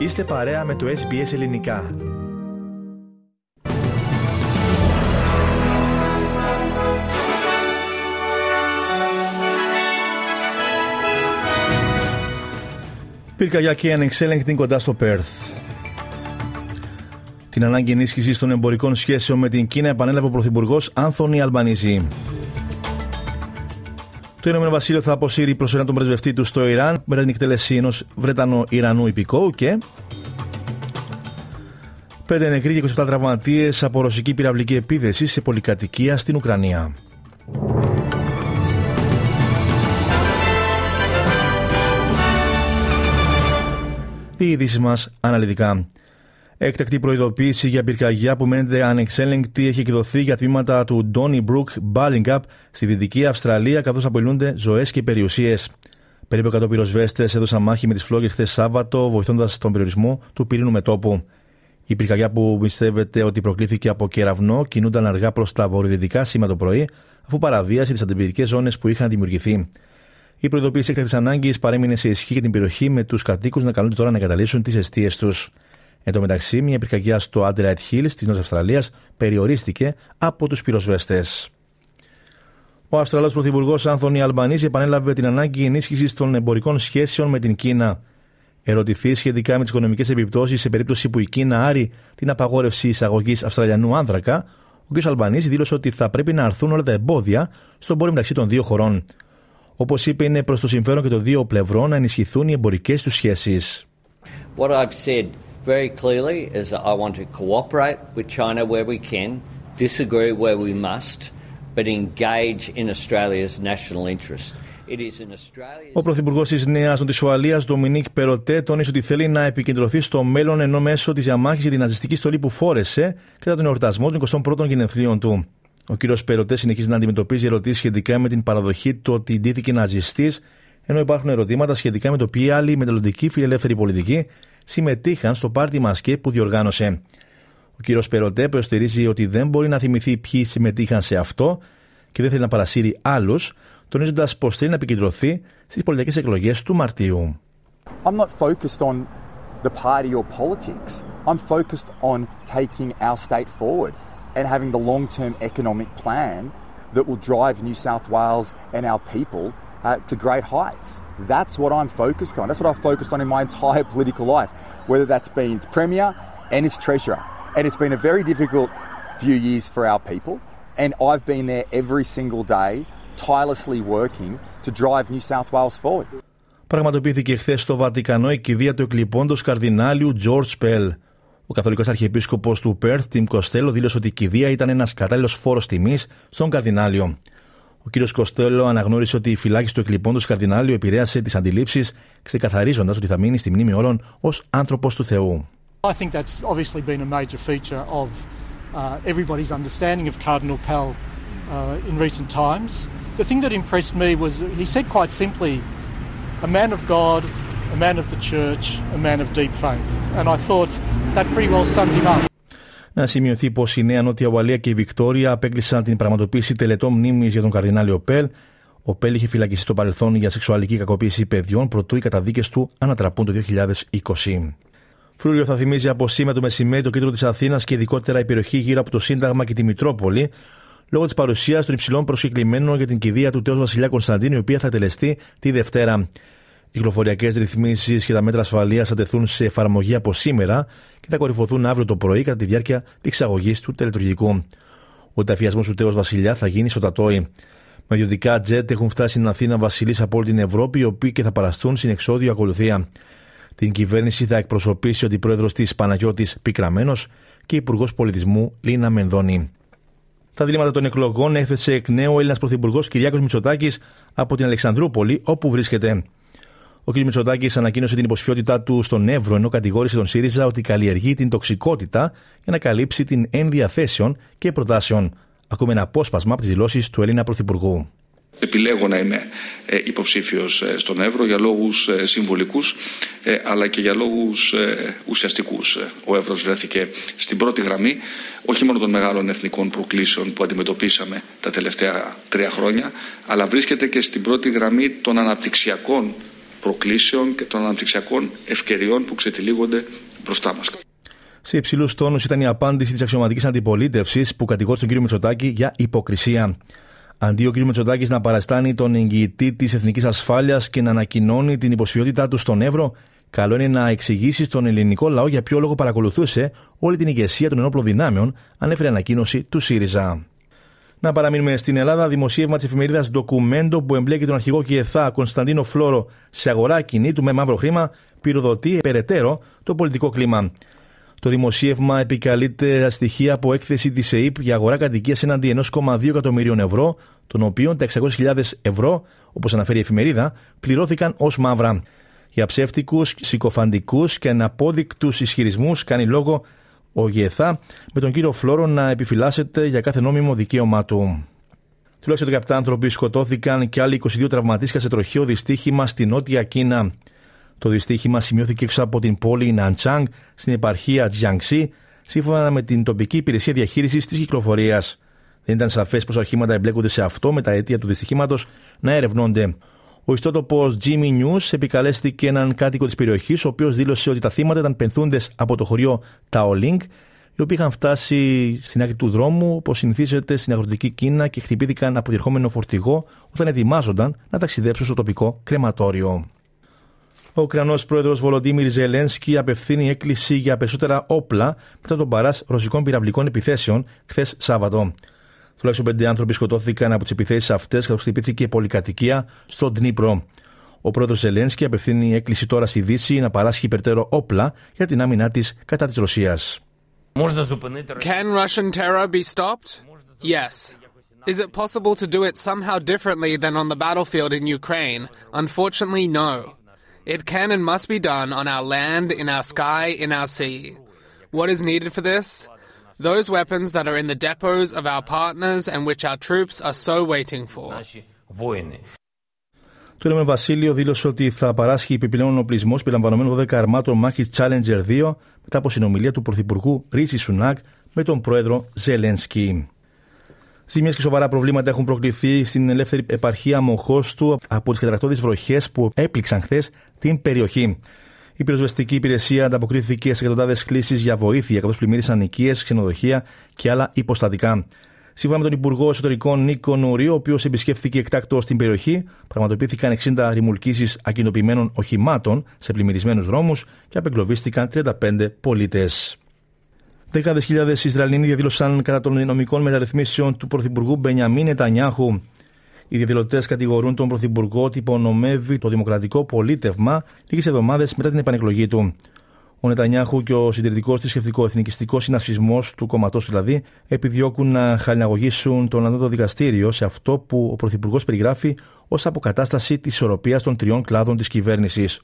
Είστε παρέα με το SBS Ελληνικά. Πυρκαγιά ανεξέλεγκτη κοντά στο Πέρθ. Την ανάγκη ενίσχυσης των εμπορικών σχέσεων με την Κίνα επανέλαβε ο Πρωθυπουργός Άνθονη Αλμπανίζη. Το Ηνωμένο Βασίλειο θα αποσύρει προσωρινά τον πρεσβευτή του στο Ιράν μετά την εκτέλεση ενός Βρετανο-Ιρανού υπηκόου και. Πέντε νεκροί και 27 τραυματίες από ρωσική πυραυλική επίθεση σε πολυκατοικία στην Ουκρανία. Οι ειδήσεις μας αναλυτικά. Έκτακτη προειδοποίηση για πυρκαγιά που μένεται ανεξέλεγκτη έχει εκδοθεί για τμήματα του Donnybrook Ballingup στη Δυτική Αυστραλία, καθώς απειλούνται ζωές και περιουσίες. Περίπου 100 πυροσβέστες έδωσαν μάχη με τις φλόγες χθες Σάββατο, βοηθώντας τον περιορισμό του πυρήνου μετόπου. Η πυρκαγιά που πιστεύεται ότι προκλήθηκε από κεραυνό κινούνταν αργά προς τα βορειοδυτικά σήμερα το πρωί, αφού παραβίασε τις αντιπυρικές ζώνες που είχαν δημιουργηθεί. Η προειδοποίηση έκτακτης ανάγκης παρέμεινε σε ισχύ για την περιοχή, με τους κατοίκους να καλούνται τώρα να εγκαταλείψουν τις αιστείες τους. Εν τω μεταξύ, μια πυρκαγιά στο Adelaide Hills τη Νότια Αυστραλία περιορίστηκε από τους πυροσβέστες. Ο Αυστραλός Πρωθυπουργός Άνθονι Αλμπανίζη επανέλαβε την ανάγκη ενίσχυσης των εμπορικών σχέσεων με την Κίνα. Ερωτηθεί σχετικά με τις οικονομικές επιπτώσεις σε περίπτωση που η Κίνα άρει την απαγόρευση εισαγωγής Αυστραλιανού άνθρακα, ο κ. Αλμπανίζη δήλωσε ότι θα πρέπει να αρθούν όλα τα εμπόδια στον πόρο μεταξύ των δύο χωρών. Όπως είπε, είναι προς το συμφέρον και των δύο πλευρών να ενισχυθούν οι εμπορικές τους σχέσεις. Very clearly is that I want to cooperate with China where we can, disagree where we must, but engage in Australia's national interest. Ο Πρωθυπουργός της Νέας Νοτισουαλία, Ντομινίκ Περοτέ, τόνισε ότι θέλει να επικεντρωθεί στο μέλλον ενώ μέσω της διαμάχης για την ναζιστική στολή που φόρεσε κατά τον εορτασμό των 21ων γενεθλίων του. Ο κ. Περοτέ συνεχίζει να αντιμετωπίζει ερωτήσεις σχετικά με την παραδοχή του ότι ντύθηκε ναζιστής, ενώ υπάρχουν ερωτήματα σχετικά με το ποιοι άλλοι μελλοντικοί φιλελεύθεροι πολιτικοί συμμετείχαν στο πάρτι μασκέ που διοργάνωσε. Ο κύριος Περοτέ προστηρίζει ότι δεν μπορεί να θυμηθεί ποιοι συμμετείχαν σε αυτό και δεν θέλει να παρασύρει άλλους, τονίζοντας πως θέλει να επικεντρωθεί στις πολιτικές εκλογές του Μαρτίου. I'm not focused on the party or politics. I'm focused on taking our state forward and having the long term economic plan that will drive New South Wales and our people uh, to great heights. That's what I'm focused on. That's what I've focused on in my entire political life, whether that's been as Premier and as Treasurer. And it's been a very difficult few years for our people. And I've been there every single day, tirelessly working to drive New South Wales forward. Πραγματοποιήθηκε χθε στο Βατικανό η κηδεία του εκλειπώντο καρδινάλιου George Pell. Ο καθολικό αρχιεπίσκοπο του Πέρθ, Τιμ Κοστέλο, δήλωσε ότι η κηδεία ήταν ένα κατάλληλο φόρο τιμή στον καρδινάλιο. Ο κ. Κοστέλο αναγνώρισε ότι η φυλάκιση του εκλειπώντο καρδινάλιου επηρέασε τι αντιλήψει, ξεκαθαρίζοντα ότι θα μείνει στη μνήμη όλων ω άνθρωπο του Θεού. I think that's obviously been a major feature of uh, everybody's understanding of Cardinal Pell uh, in recent times. The thing that impressed me was he said quite simply, a man of God, a man of the church, a man of deep faith. And I thought that pretty well summed him up. Να σημειωθεί πως η Νέα Νότια Ουαλία και η Βικτόρια απέκλεισαν την πραγματοποίηση τελετών μνήμης για τον Καρδινάλιο Πέλ. Ο Πέλ είχε φυλακιστεί στο παρελθόν για σεξουαλική κακοποίηση παιδιών, προτού οι καταδίκες του ανατραπούν το 2020. Φρούριο θα θυμίζει από σήμερα το μεσημέρι το κέντρο της Αθήνας και ειδικότερα η περιοχή γύρω από το Σύνταγμα και τη Μητρόπολη, λόγω της παρουσίας των υψηλών προσκεκλημένων για την κηδεία του τέο Βασιλιά Κωνσταντίνου, η οποία θα τελεστεί τη Δευτέρα. Οι κυκλοφοριακές ρυθμίσεις και τα μέτρα ασφαλείας θα τεθούν σε εφαρμογή από σήμερα και θα κορυφωθούν αύριο το πρωί κατά τη διάρκεια τη εξαγωγή του τελετουργικού. Ο ταφιασμός του Τέος Βασιλιά θα γίνει στο Τατόι. Με ιδιωτικά τζετ έχουν φτάσει στην Αθήνα βασιλείς από όλη την Ευρώπη, οι οποίοι και θα παραστούν στην εξόδιο ακολουθία. Την κυβέρνηση θα εκπροσωπήσει ο αντιπρόεδρος της Παναγιώτης Πικραμένος και υπουργός πολιτισμού Λίνα Μενδώνη. Τα διλήμματα των εκλογών έθεσε εκ νέου ο Έλληνας Πρωθυπουργός Κυριάκος Μητσοτάκης από την Αλεξανδρούπολη, όπου βρίσκεται. Ο κ. Μητσοτάκης ανακοίνωσε την υποψηφιότητά του στον Εύρο, ενώ κατηγόρησε τον ΣΥΡΙΖΑ ότι καλλιεργεί την τοξικότητα για να καλύψει την ένδια θέσεων και προτάσεων. Ακούμε ένα απόσπασμα από τις δηλώσεις του Έλληνα Πρωθυπουργού. Επιλέγω να είμαι ε, υποψήφιος ε, στον Εύρο για λόγους ε, συμβολικούς αλλά και για λόγους ουσιαστικούς. Ο Εύρος βρέθηκε στην πρώτη γραμμή όχι μόνο των μεγάλων εθνικών προκλήσεων που αντιμετωπίσαμε τα τελευταία τρία χρόνια, αλλά βρίσκεται και στην πρώτη γραμμή των αναπτυξιακών προκλήσεων και των αναπτυξιακών ευκαιριών που ξετυλίγονται μπροστά μας. Σε υψηλούς τόνους ήταν η απάντηση της αξιωματικής αντιπολίτευσης που κατηγόρησε τον κύριο Μητσοτάκη για υποκρισία. Αντί ο κ. Μητσοτάκης να παραστάνει τον εγγυητή της εθνικής ασφάλειας και να ανακοινώνει την υποψηφιότητά του στον Εύρο, καλό είναι να εξηγήσει στον ελληνικό λαό για ποιο λόγο παρακολουθούσε όλη την ηγεσία των ενόπλων δυνάμεων, ανέφερε ανακοίνωση του ΣΥΡΙΖΑ. Να παραμείνουμε στην Ελλάδα. Δημοσίευμα της εφημερίδας Ντοκουμέντο που εμπλέκει τον αρχηγό Κιεθά Κωνσταντίνο Φλόρο σε αγορά κινήτου με μαύρο χρήμα πυροδοτεί περαιτέρω το πολιτικό κλίμα. Το δημοσίευμα επικαλείται στοιχεία από έκθεση της ΕΕΠ για αγορά κατοικίας έναντι 1,2 εκατομμυρίων ευρώ, των οποίων τα 600.000 ευρώ, όπως αναφέρει η εφημερίδα, πληρώθηκαν ως μαύρα. Για ψεύτικους, συκοφαντικούς και αναπόδεικτους ισχυρισμούς κάνει λόγο ο ΓΕΘΑ με τον κύριο Φλόρο να επιφυλάσσεται για κάθε νόμιμο δικαίωμά του. Τουλάχιστον 17 άνθρωποι σκοτώθηκαν και άλλοι 22 τραυματίστηκαν σε τροχαίο δυστύχημα στη νότια Κίνα. Το δυστύχημα σημειώθηκε έξω από την πόλη Ναντσάνγκ στην επαρχία Τζιάνξι, σύμφωνα με την τοπική υπηρεσία διαχείρισης της κυκλοφορίας. Δεν ήταν σαφές πω οχήματα εμπλέκονται σε αυτό με τα αίτια του δυστυχήματος να ερευνώνται. Ο ιστότοπος Jimmy News επικαλέστηκε έναν κάτοικο της περιοχής, ο οποίος δήλωσε ότι τα θύματα ήταν πενθούντες από το χωριό Ταολίνγκ, οι οποίοι είχαν φτάσει στην άκρη του δρόμου, όπως συνηθίζεται στην αγροτική Κίνα και χτυπήθηκαν από διερχόμενο φορτηγό όταν ετοιμάζονταν να ταξιδέψουν στο τοπικό κρεματόριο. Ο Ουκρανός πρόεδρος Βολοντίμιρ Ζελένσκι απευθύνει έκκληση για περισσότερα όπλα μετά τον παρά ρωσικών πυραυλικών επιθέσεων χθες Σάββατο. Τουλάχιστον πέντε άνθρωποι σκοτώθηκαν από τις επιθέσεις αυτές, καθώς χτυπήθηκε πολυκατοικία στο Ντνίπρο. Ο πρόεδρος Ζελένσκι απευθύνει έκκληση τώρα στη Δύση να παράσχει υπερτέρω όπλα για την άμυνά της κατά της Ρωσίας. Can Russian terror be stopped? Yes. Is it possible to do it somehow differently than on the battlefield in Ukraine? Unfortunately, no. It can and must be done on our land, in our sky, in our sea. What is needed for this? Those weapons that are in the depots of our partners and which our troops are so waiting for. Το Ηνωμένο Βασίλειο δήλωσε ότι θα παράσχει επιπλέον οπλισμός περιλαμβανομένου 12 αρμάτων μάχης Challenger 2 μετά από συνομιλία του Πρωθυπουργού Ρίτσι Σουνάκ με τον πρόεδρο Ζελένσκι. Ζημιέ και σοβαρά προβλήματα έχουν προκληθεί στην ελεύθερη επαρχία Μοχώστου από τις κατρακτώδει βροχές που έπληξαν χθες την περιοχή. Η πυροσβεστική υπηρεσία ανταποκρίθηκε σε εκατοντάδες κλήσεις για βοήθεια, καθώς πλημμύρισαν οικίες, ξενοδοχεία και άλλα υποστατικά. Σύμφωνα με τον Υπουργό Εσωτερικών Νίκο Νουρίου, ο οποίος επισκέφθηκε εκτάκτο στην περιοχή, πραγματοποιήθηκαν 60 ρημουλκίσει ακινοποιημένων οχημάτων σε πλημμυρισμένους δρόμους και απεγκλωβίστηκαν 35 πολίτες. Δεκάδες χιλιάδες Ισραηλινοί διαδήλωσαν κατά των νομικών μεταρρυθμίσεων του Πρωθυπουργού Μπενιαμίν Νετανιάχου. Οι διαδηλωτές κατηγορούν τον Πρωθυπουργό ότι υπονομεύει το δημοκρατικό πολίτευμα λίγες εβδομάδες μετά την επανεκλογή του. Ο Νετανιάχου και ο συντηρητικός θρησκευτικό εθνικιστικός συνασπισμός του κόμματό δηλαδή επιδιώκουν να χαλιναγωγήσουν τον Ανώτατο Δικαστήριο σε αυτό που ο Πρωθυπουργός περιγράφει ως αποκατάσταση της ισορροπίας των τριών κλάδων της κυβέρνησης.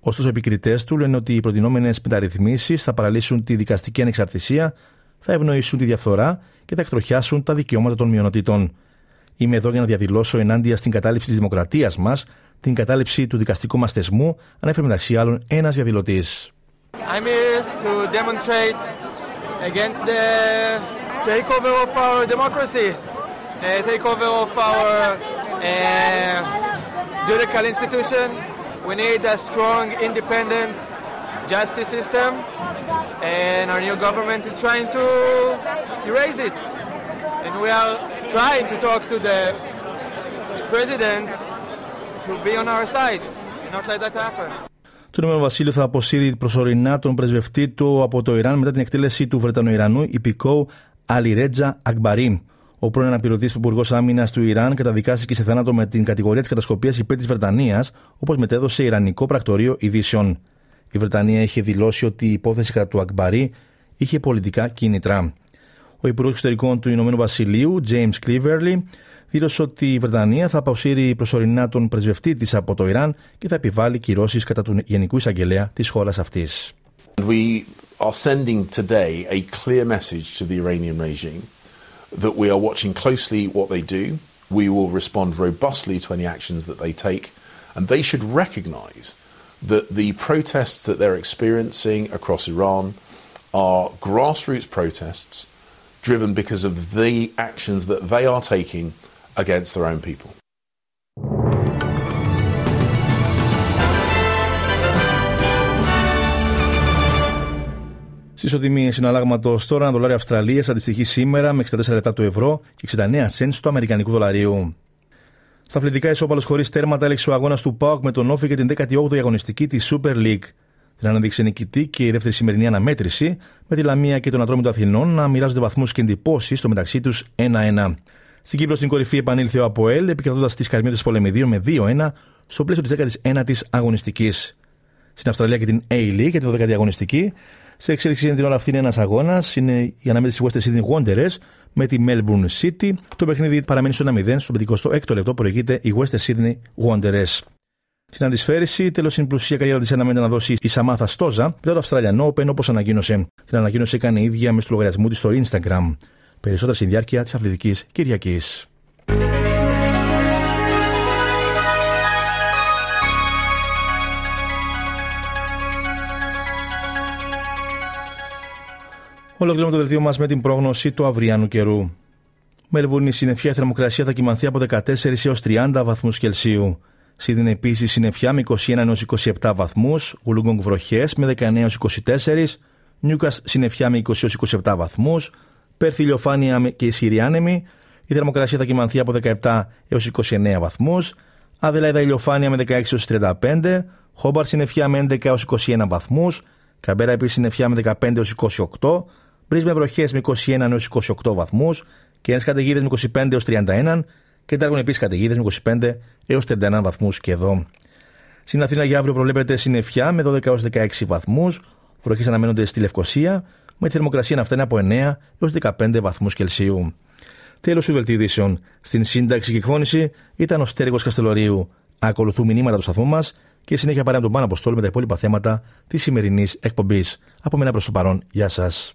Ωστόσο, οι επικριτές του λένε ότι οι προτινόμενες μεταρρυθμίσεις θα παραλύσουν τη δικαστική ανεξαρτησία, θα ευνοήσουν τη διαφθορά και θα εκτροχιάσουν τα δικαιώματα των μειονοτήτων. Είμαι εδώ για να διαδηλώσω ενάντια στην κατάληψη τη δημοκρατία μα, την κατάληψη του δικαστικού μα θεσμού, ανέφερε μεταξύ άλλων ένα διαδηλωτή. I'm here to demonstrate against the takeover of our democracy, uh, takeover of our uh, judicial institution. We need a strong, independent justice system, and our new government is trying to erase it. And we are trying to talk to the president to be on our side, not let that happen. Το Ηνωμένο Βασίλειο θα αποσύρει προσωρινά τον πρεσβευτή του από το Ιράν μετά την εκτέλεση του Βρετανοϊρανού υπηκόου Αλιρέτζα Ακμπαρή. Ο πρώην αναπληρωτής Υπουργός Άμυνας του Ιράν καταδικάστηκε σε θάνατο με την κατηγορία της κατασκοπίας υπέρ της Βρετανίας, όπως μετέδωσε Ιρανικό πρακτορείο ειδήσεων. Η Βρετανία είχε δηλώσει ότι η υπόθεση κατά του Ακμπαρή είχε πολιτικά κίνητρα. Ο Υπουργό Εξωτερικών του Ηνωμένου Βασιλείου, James Cleverly, δήλωσε ότι η Βρετανία θα αποσύρει προσωρινά τον πρεσβευτή τη από το Ιράν και θα επιβάλλει κυρώσει κατά του Γενικού Εισαγγελέα τη χώρα αυτή. We are sending today a clear message to the Iranian regime that we are watching closely what they do. We will respond robustly to any actions that they take, and they should recognize that the protests that they're experiencing across Iran are grassroots protests driven because of τώρα, ένα δολάριο Αυστραλίας αντιστοιχεί σήμερα με 64 λεπτά του ευρώ και 69 σεντ του Αμερικανικού δολαρίου. Στα αθλητικά ισόπαλος χωρίς τέρματα έλεξε ο αγώνας του ΠΑΟΚ με τον Όφη για την 18η αγωνιστική της Super League. Την αναδείξει νικητή και η δεύτερη σημερινή αναμέτρηση, με τη Λαμία και τον Ατρόμητο Αθηνών να μοιράζονται βαθμούς και εντυπώσεις στο μεταξύ τους 1-1. Στην Κύπρο στην κορυφή επανήλθε ο Αποέλ, επικρατώντας τις καρμίδες πολεμιδίων με 2-1 στο πλαίσιο της 19η αγωνιστικής. Στην Αυστραλία και την A-League για τη 12η αγωνιστική, σε εξέλιξη είναι την ώρα αυτή είναι ένας αγώνας. Είναι η αναμέτρηση Western Sydney Wanderers με τη Melbourne City. Το παιχνίδι παραμένει στο 1-0. Στο 56ο λεπτό προηγείται η Western Sydney Wanderers. Στην αντισφαίρηση, τέλος είναι πλουσία καριέρα της αναμένεται να δώσει η Σαμάθα Στόζα μετά το Αυστραλιανό Open όπως ανακοίνωσε. Την ανακοίνωση έκανε η ίδια με στο λογαριασμό της στο Instagram. Περισσότερα στη διάρκεια της Αθλητικής Κυριακής. Ολοκληρώνουμε το δελτίο μας με την πρόγνωση του αυριανού καιρού. Μελβούρνη συννεφιά η θερμοκρασία θα κοιμανθεί από 14 έως 30 βαθμούς Κελσίου. Σίδιν επίσης συννεφιά με 21 έως 27 βαθμούς. Γουλούγκογκ βροχές με 19 έως 24. Νιούκα συννεφιά με 20 έως 27 βαθμούς. Πέρθη ηλιοφάνεια και ισχυρή άνεμη. Η θερμοκρασία θα κοιμανθεί από 17 έως 29 βαθμούς. Αδελαίδα ηλιοφάνεια με 16 έως 35. Χόμπαρ συννεφιά με 11 έως 21 βαθμούς. Καμπέρα επίσης συννεφιά με 15 έως 28. Μπρι με βροχές με 21 έως 28 βαθμούς και ένα καταιγίδε με 25 έως 31 και τάργων επίσης καταιγίδες με 25 έως 31 βαθμούς και εδώ. Στην Αθήνα για αύριο προβλέπεται συννεφιά με 12 έως 16 βαθμούς, βροχές αναμένονται στη Λευκοσία, με τη θερμοκρασία να φτάνει από 9 έως 15 βαθμούς Κελσίου. Τέλος του δελτίου Στην σύνταξη και εκφώνηση ήταν ο Στέργο Καστελωρίου. Ακολουθούν μηνύματα του σταθμού μας και συνέχεια παρέα τον Πάνω Αποστόλου με τα υπόλοιπα θέματα της σημερινής εκπομπής. Από μένα προς το παρόν, γεια σας.